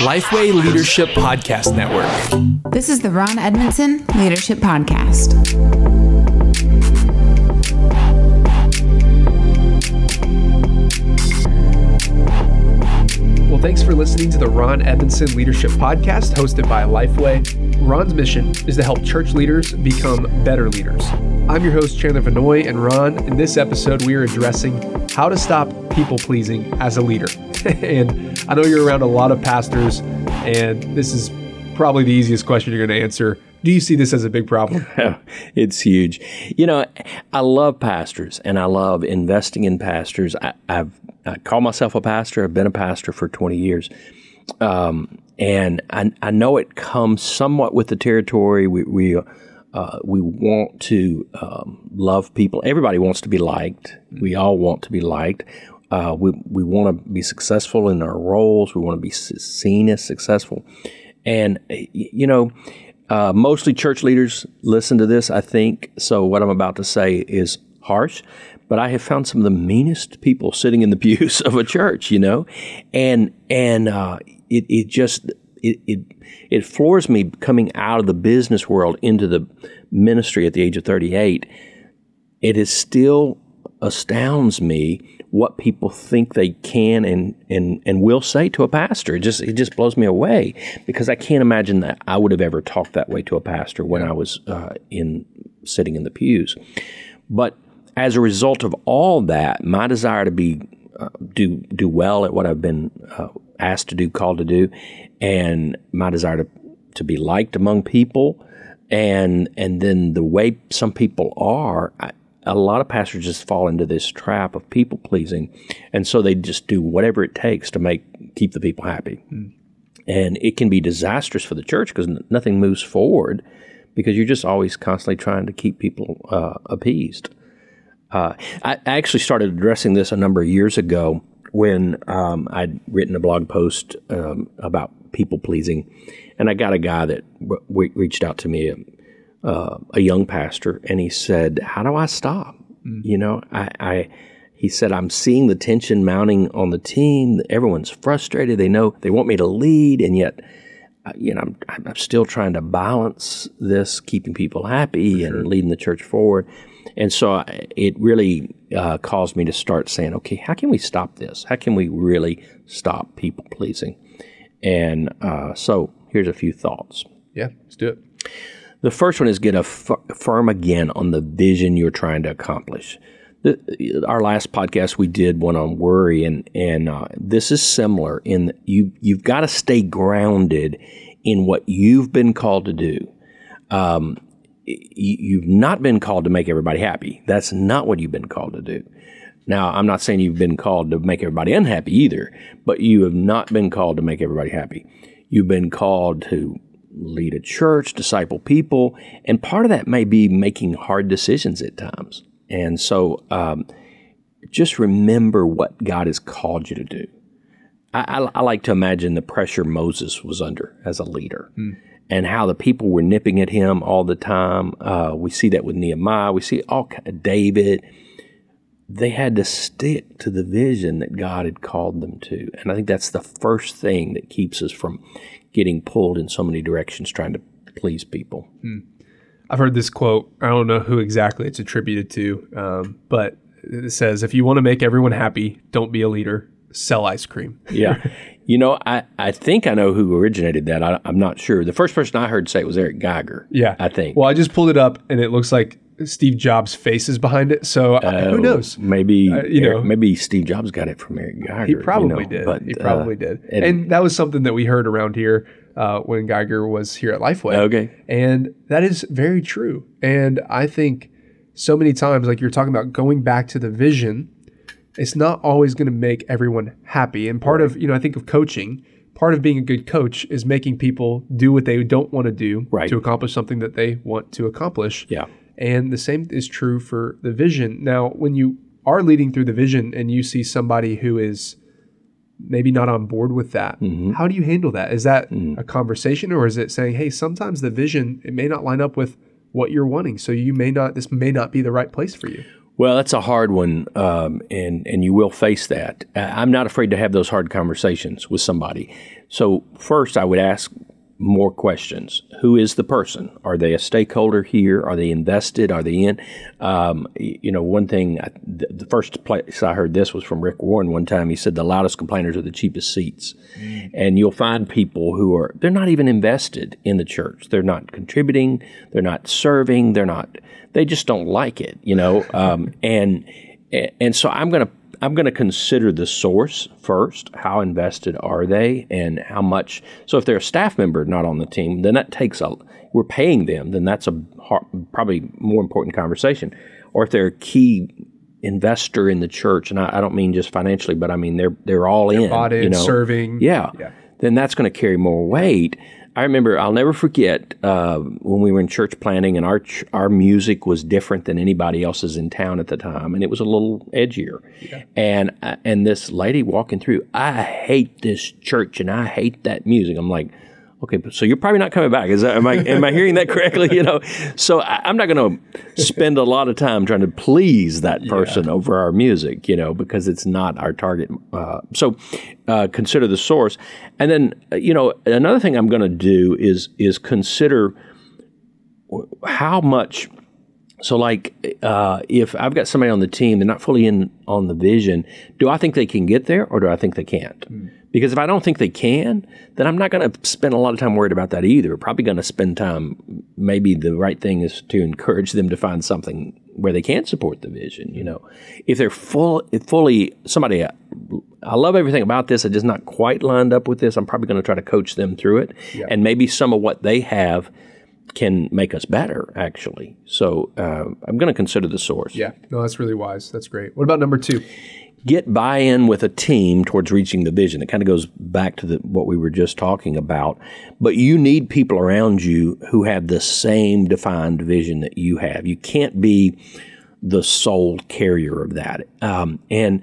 Lifeway Leadership Podcast Network. This is the Ron Edmondson Leadership Podcast. Well, thanks for listening to the Ron Edmondson Leadership Podcast hosted by Lifeway. Ron's mission is to help church leaders become better leaders. I'm your host, Chandler Vannoy, and Ron, in this episode, we are addressing how to stop people pleasing as a leader. and I know you're around a lot of pastors, and this is probably the easiest question you're going to answer. Do you see this as a big problem? it's huge. You know, I love pastors and I love investing in pastors. I, have I call myself a pastor. I've been a pastor for 20 years. Um, and I, I, know it comes somewhat with the territory. We, we, uh, we want to um, love people. Everybody wants to be liked. We all want to be liked. Uh, we we want to be successful in our roles. We want to be seen as successful. And, you know, uh, mostly church leaders listen to this, I think. So what I'm about to say is harsh, but I have found some of the meanest people sitting in the pews of a church, you know, and and uh, it it just it, it it floors me coming out of the business world into the ministry at the age of 38. It is still astounds me what people think they can and, and, and will say to a pastor. It just it just blows me away because I can't imagine that I would have ever talked that way to a pastor when I was uh, in sitting in the pews. But as a result of all that, my desire to be uh, do do well at what I've been uh, asked to do, called to do, and my desire to to be liked among people, and and then the way some people are, I, a lot of pastors just fall into this trap of people pleasing, and so they just do whatever it takes to make keep the people happy, mm. and it can be disastrous for the church because n- nothing moves forward because you're just always constantly trying to keep people uh, appeased. Uh, I actually started addressing this a number of years ago when um, I'd written a blog post um, about people pleasing, and I got a guy that w- reached out to me uh, a young pastor, and he said, "How do I stop?" Mm. You know, I, I he said, I'm seeing the tension mounting on the team. Everyone's frustrated. They know they want me to lead, and yet, uh, you know, I'm, I'm still trying to balance this, keeping people happy sure. and leading the church forward. And so uh, it really uh, caused me to start saying, okay, how can we stop this? How can we really stop people pleasing? And uh, so here's a few thoughts. Yeah, let's do it. The first one is get a f- firm again on the vision you're trying to accomplish. The, our last podcast we did one on worry, and and uh, this is similar in you you've got to stay grounded in what you've been called to do. Um, you've not been called to make everybody happy. That's not what you've been called to do. Now, I'm not saying you've been called to make everybody unhappy either, but you have not been called to make everybody happy. You've been called to lead a church, disciple people, and part of that may be making hard decisions at times. And so um, just remember what God has called you to do. I, I, I, like to imagine the pressure Moses was under as a leader. Hmm. And how the people were nipping at him all the time. Uh, we see that with Nehemiah. We see all David. They had to stick to the vision that God had called them to, and I think that's the first thing that keeps us from getting pulled in so many directions trying to please people. Hmm. I've heard this quote. I don't know who exactly it's attributed to, um, but it says, "If you want to make everyone happy, don't be a leader. Sell ice cream." yeah, you know, I, I think I know who originated that. I, am not sure. The first person I heard say it was Eric Geiger. Yeah, I think. Well, I just pulled it up, and it looks like Steve Jobs' face is behind it. So uh, who oh, knows? Maybe uh, you Eric, know, maybe Steve Jobs got it from Eric Geiger. He probably you know, did. But, he probably uh, did. And, and, that was something that we heard around here uh, when Geiger was here at Lifeway. Okay, and that is very true. And I think so many times, like you're talking about, going back to the vision, it's not always going to make everyone happy. And part right. of you know, I think of coaching part of being a good coach is making people do what they don't want to do right. to accomplish something that they want to accomplish. Yeah. And the same is true for the vision. Now, when you are leading through the vision and you see somebody who is maybe not on board with that, mm-hmm. how do you handle that? Is that mm. a conversation or is it saying, hey, sometimes the vision, it may not line up with what you're wanting. So you may not, this may not be the right place for you? Well, that's a hard one, um, and and you will face that. I'm not afraid to have those hard conversations with somebody. So first, I would ask more questions. Who is the person? Are they a stakeholder here? Are they invested? Are they in? Um, you know, one thing. I, the, the first place I heard this was from Rick Warren. One time, he said the loudest complainers are the cheapest seats, and you'll find people who are they're not even invested in the church. They're not contributing. They're not serving. They're not. They just don't like it. You know, um, and and so I'm going to I'm going to consider the source first. How invested are they, and how much? So if they're a staff member not on the team, then that takes a. We're paying them, then that's a har probably more important conversation. Or if they're a key investor in the church, and I, I don't mean just financially, but I mean they're they're all in, bought in, you know, serving. yeah. Yeah. Then that's going to carry more weight. I remember, I'll never forget uh, when we were in church planning, and our ch- our music was different than anybody else's in town at the time, and it was a little edgier. And uh, and this lady walking through, I hate this church, and I hate that music. I'm like, okay, but so you're probably not coming back. Is that am I am I hearing that correctly? You know, so I, I'm not going to spend a lot of time trying to please that person over our music, you know, because it's not our target. Uh, so uh, consider the source, and then uh, you know another thing I'm going to do is is consider how much. So, like, uh, if I've got somebody on the team, they're not fully in on the vision. Do I think they can get there, or do I think they can't? Because if I don't think they can, then I'm not going to spend a lot of time worried about that either. Probably going to spend time. Maybe the right thing is to encourage them to find something where they can support the vision. You know, if they're full, fully somebody. I love everything about this. I'm just not quite lined up with this. I'm probably going to try to coach them through it, and maybe some of what they have can make us better. Actually, so uh, I'm going to consider the source. Yeah. No, that's really wise. That's great. What about number two? Get buy-in with a team towards reaching the vision. It kind of goes back to the, what we were just talking about. But you need people around you who have the same defined vision that you have. You can't be the sole carrier of that. Um, and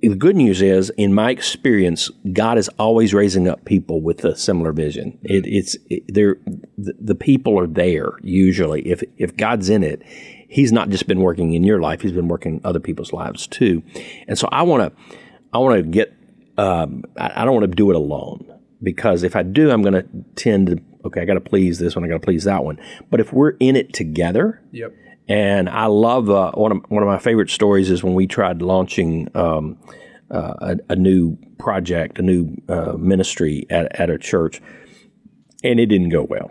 the good news is, in my experience, God is always raising up people with a similar vision. It, it's it, the, the people are there usually. If if God's in it, He's not just been working in your life; He's been working in other people's lives too. And so, I want to I want to get. Um, I, I don't want to do it alone because if I do, I'm going to tend to okay. I got to please this one. I got to please that one. But if we're in it together, Yep. and I love uh, one of one of my favorite stories is when we tried launching um, uh, a, a new project, a new uh, ministry at, at a church, and it didn't go well.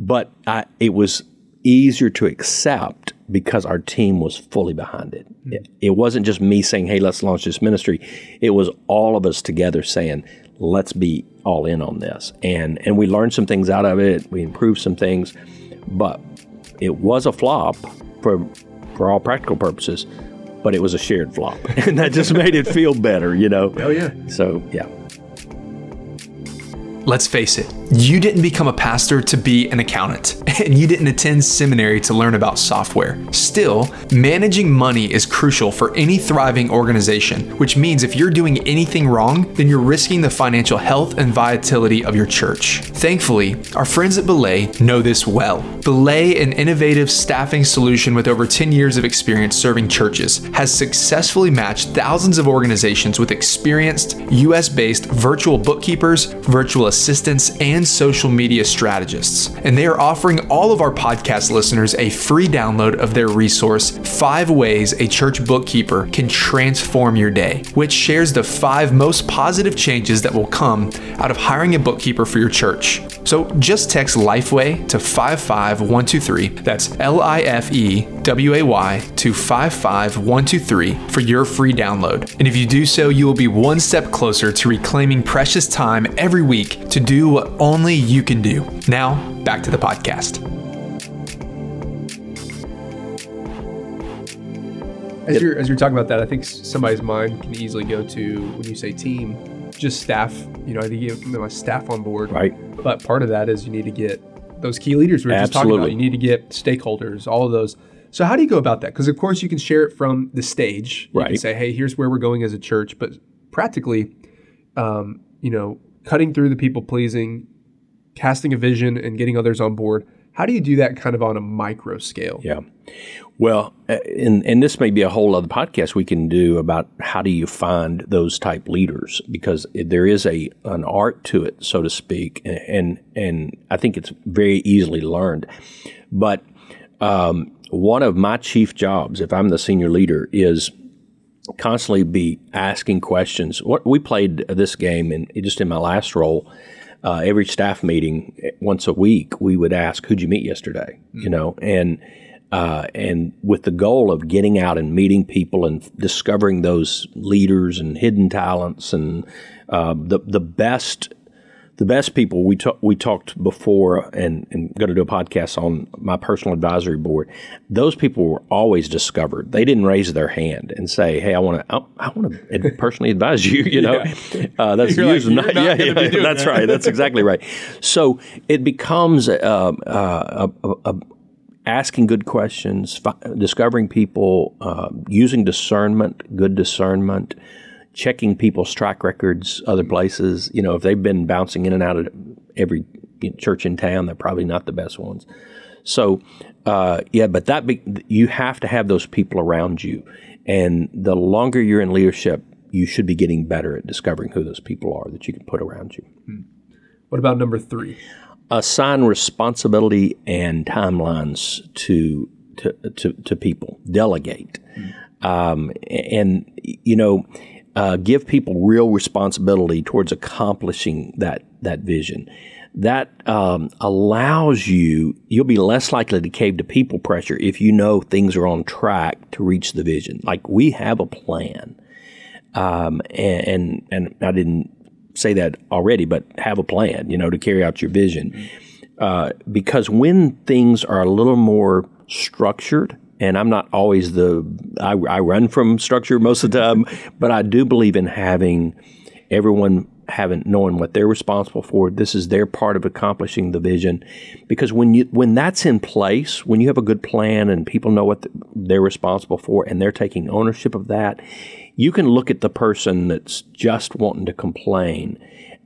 But I, it was easier to accept because our team was fully behind it. Hmm. it. It wasn't just me saying, "Hey, let's launch this ministry." It was all of us together saying, "Let's be all in on this." And and we learned some things out of it. We improved some things, but it was a flop for for all practical purposes, but it was a shared flop, and that just made it feel better, you know. Oh yeah. So yeah, Let's face it, you didn't become a pastor to be an accountant, and you didn't attend seminary to learn about software. Still, managing money is crucial for any thriving organization, which means if you're doing anything wrong, then you're risking the financial health and vitality of your church. Thankfully, our friends at Belay know this well. Belay, an innovative staffing solution with over 10 years of experience serving churches, has successfully matched thousands of organizations with experienced US based virtual bookkeepers, virtual assistants, and social media strategists. And they are offering all of our podcast listeners a free download of their resource, Five Ways a Church Bookkeeper Can Transform Your Day, which shares the five most positive changes that will come out of hiring a bookkeeper for your church. So just text Lifeway to 55123. That's L I F E W A Y to 55123 for your free download. And if you do so, you will be one step closer to reclaiming precious time every week to do what only you can do. Now, back to the podcast. As you're as you're talking about that, I think somebody's mind can easily go to when you say team, just staff. You know, I think you get my staff on board. right. But part of that is you need to get those key leaders we were just talking about. You need to get stakeholders, all of those. So how do you go about that? Because of course you can share it from the stage. You can say, hey, here's where we're going as a church. But practically, um, you know, cutting through the people pleasing, casting a vision, and getting others on board. How do you do that kind of on a micro scale? Yeah. Well, uh, and, and this may be a whole other podcast we can do about how do you find those type leaders because there is a an art to it, so to speak, and and I think it's very easily learned. But um, one of my chief jobs, if I'm the senior leader, is constantly be asking questions. What we played this game, and just in my last role, uh, every staff meeting once a week, we would ask, "Who'd you meet yesterday?" Mm-hmm. You know, and uh, and with the goal of getting out and meeting people and discovering those leaders and hidden talents and uh, the the best the best people we talk, we talked before and, and going to do a podcast on my personal advisory board. Those people were always discovered. They didn't raise their hand and say, "Hey, I want to I, want to personally advise you." You know, yeah. uh, that's usually like, not, yeah, yeah that's that. right. That's exactly right. So it becomes uh, uh, a, a, asking good questions, discovering people, uh, using discernment, good discernment, checking people's track records, other places. You know, if they've been bouncing in and out of every church in town, they're probably not the best ones. So, uh, yeah, but that be, you have to have those people around you, and the longer you're in leadership, you should be getting better at discovering who those people are that you can put around you. Hmm. What about number three? assign responsibility and timelines to to to, to people. Delegate, mm. um, and you know, uh, give people real responsibility towards accomplishing that that vision. That um, allows you. You'll be less likely to cave to people pressure if you know things are on track to reach the vision. Like we have a plan. Um, and, and, and I didn't say that already, but have a plan, you know, to carry out your vision. Uh, because when things are a little more structured, and I'm not always the, I, I run from structure most of the time, but I do believe in having everyone having knowing what they're responsible for. This is their part of accomplishing the vision, because when you when that's in place, when you have a good plan and people know what the, they're responsible for and they're taking ownership of that, you can look at the person that's just wanting to complain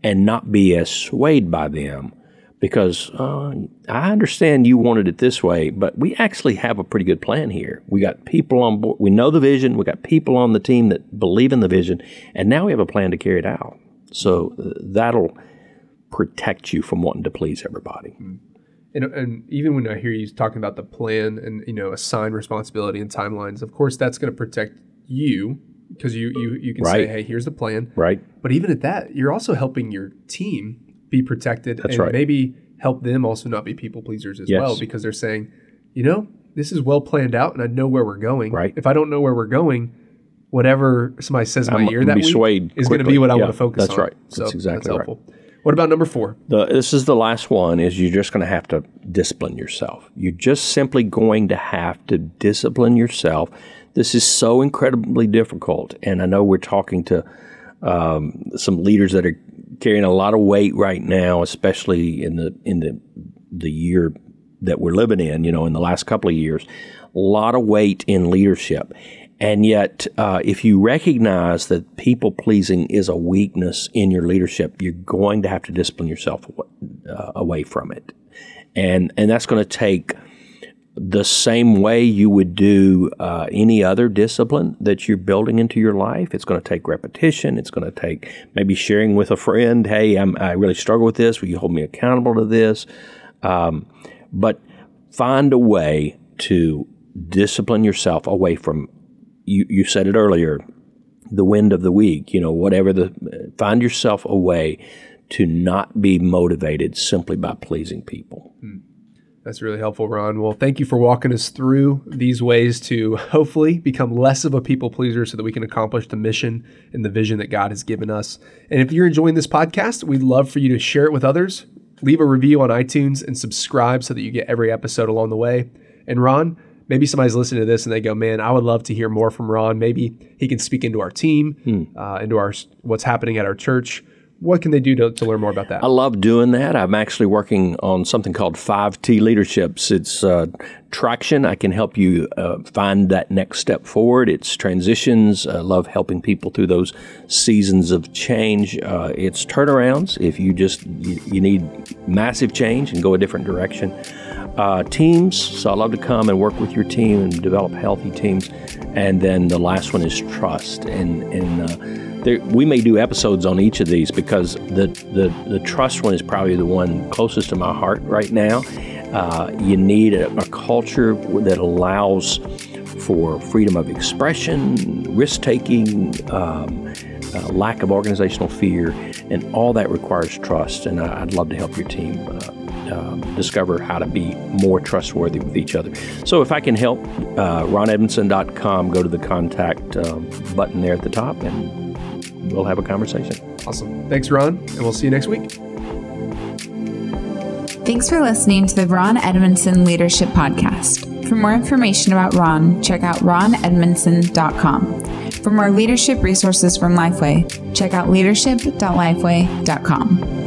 and not be as swayed by them because uh, I understand you wanted it this way, but we actually have a pretty good plan here. We got people on board. We know the vision. We got people on the team that believe in the vision, and now we have a plan to carry it out. So uh, that'll protect you from wanting to please everybody. Mm-hmm. And, and, even when I hear you talking about the plan and you know assign responsibility and timelines, of course that's going to protect you because you you you can right. say, hey, here's the plan. Right. But even at that, you're also helping your team be protected That's and right. maybe help them also not be people pleasers as yes. well because they're saying, you know, this is well planned out and I know where we're going. Right. If I don't know where we're going, whatever somebody says in my I'm ear that week is going to be what I yeah, want to focus that's on. Right. That's so exactly that's helpful. Right. What about number four? The, this is the last one. Is you're just going to have to discipline yourself. You're just simply going to have to discipline yourself this is so incredibly difficult. And I know we're talking to um, some leaders that are carrying a lot of weight right now, especially in the in the the year that we're living in. You know, in the last couple of years, a lot of weight in leadership. And yet, uh, if you recognize that people pleasing is a weakness in your leadership, you're going to have to discipline yourself uh, away from it, and and that's going to take the same way you would do uh, any other discipline that you're building into your life. It's going to take repetition. It's going to take maybe sharing with a friend, hey, I'm, i really struggle with this. Will you hold me accountable to this? Um, but find a way to discipline yourself away from, you, you said it earlier, the wind of the week, you know, whatever the, find yourself a way to not be motivated simply by pleasing people. Hmm. That's really helpful, Ron. Well, thank you for walking us through these ways to hopefully become less of a people pleaser so that we can accomplish the mission and the vision that God has given us. And if you're enjoying this podcast, we'd love for you to share it with others, leave a review on iTunes, and subscribe so that you get every episode along the way. And Ron, maybe somebody's listening to this and they go, "Man, I would love to hear more from Ron. Maybe he can speak into our team, hmm. uh, into our what's happening at our church." What can they do to, to learn more about that? I love doing that. I'm actually working on something called 5T Leaderships. It's uh, traction. I can help you uh, find that next step forward. It's transitions. I love helping people through those seasons of change. Uh, it's turnarounds. If you just you, you, need massive change and go a different direction. uh, teams. So I love to come and work with your team and develop healthy teams. And then the last one is trust. And, and uh, there, we may do episodes on each of these because the, the, the trust one is probably the one closest to my heart right now. Uh, you need a, a culture that allows for freedom of expression, risk taking, um, uh, lack of organizational fear, and all that requires trust. And I, would love to help your team uh, um, discover how to be more trustworthy with each other. So if I can help, uh, ronedmondson.com, go to the contact um, button there at the top, and we'll have a conversation. Awesome. Thanks, Ron, and we'll see you next week. Thanks for listening to the Ron Edmondson Leadership Podcast. For more information about Ron, check out ronedmondson.com. For more leadership resources from Lifeway, check out leadership.lifeway.com.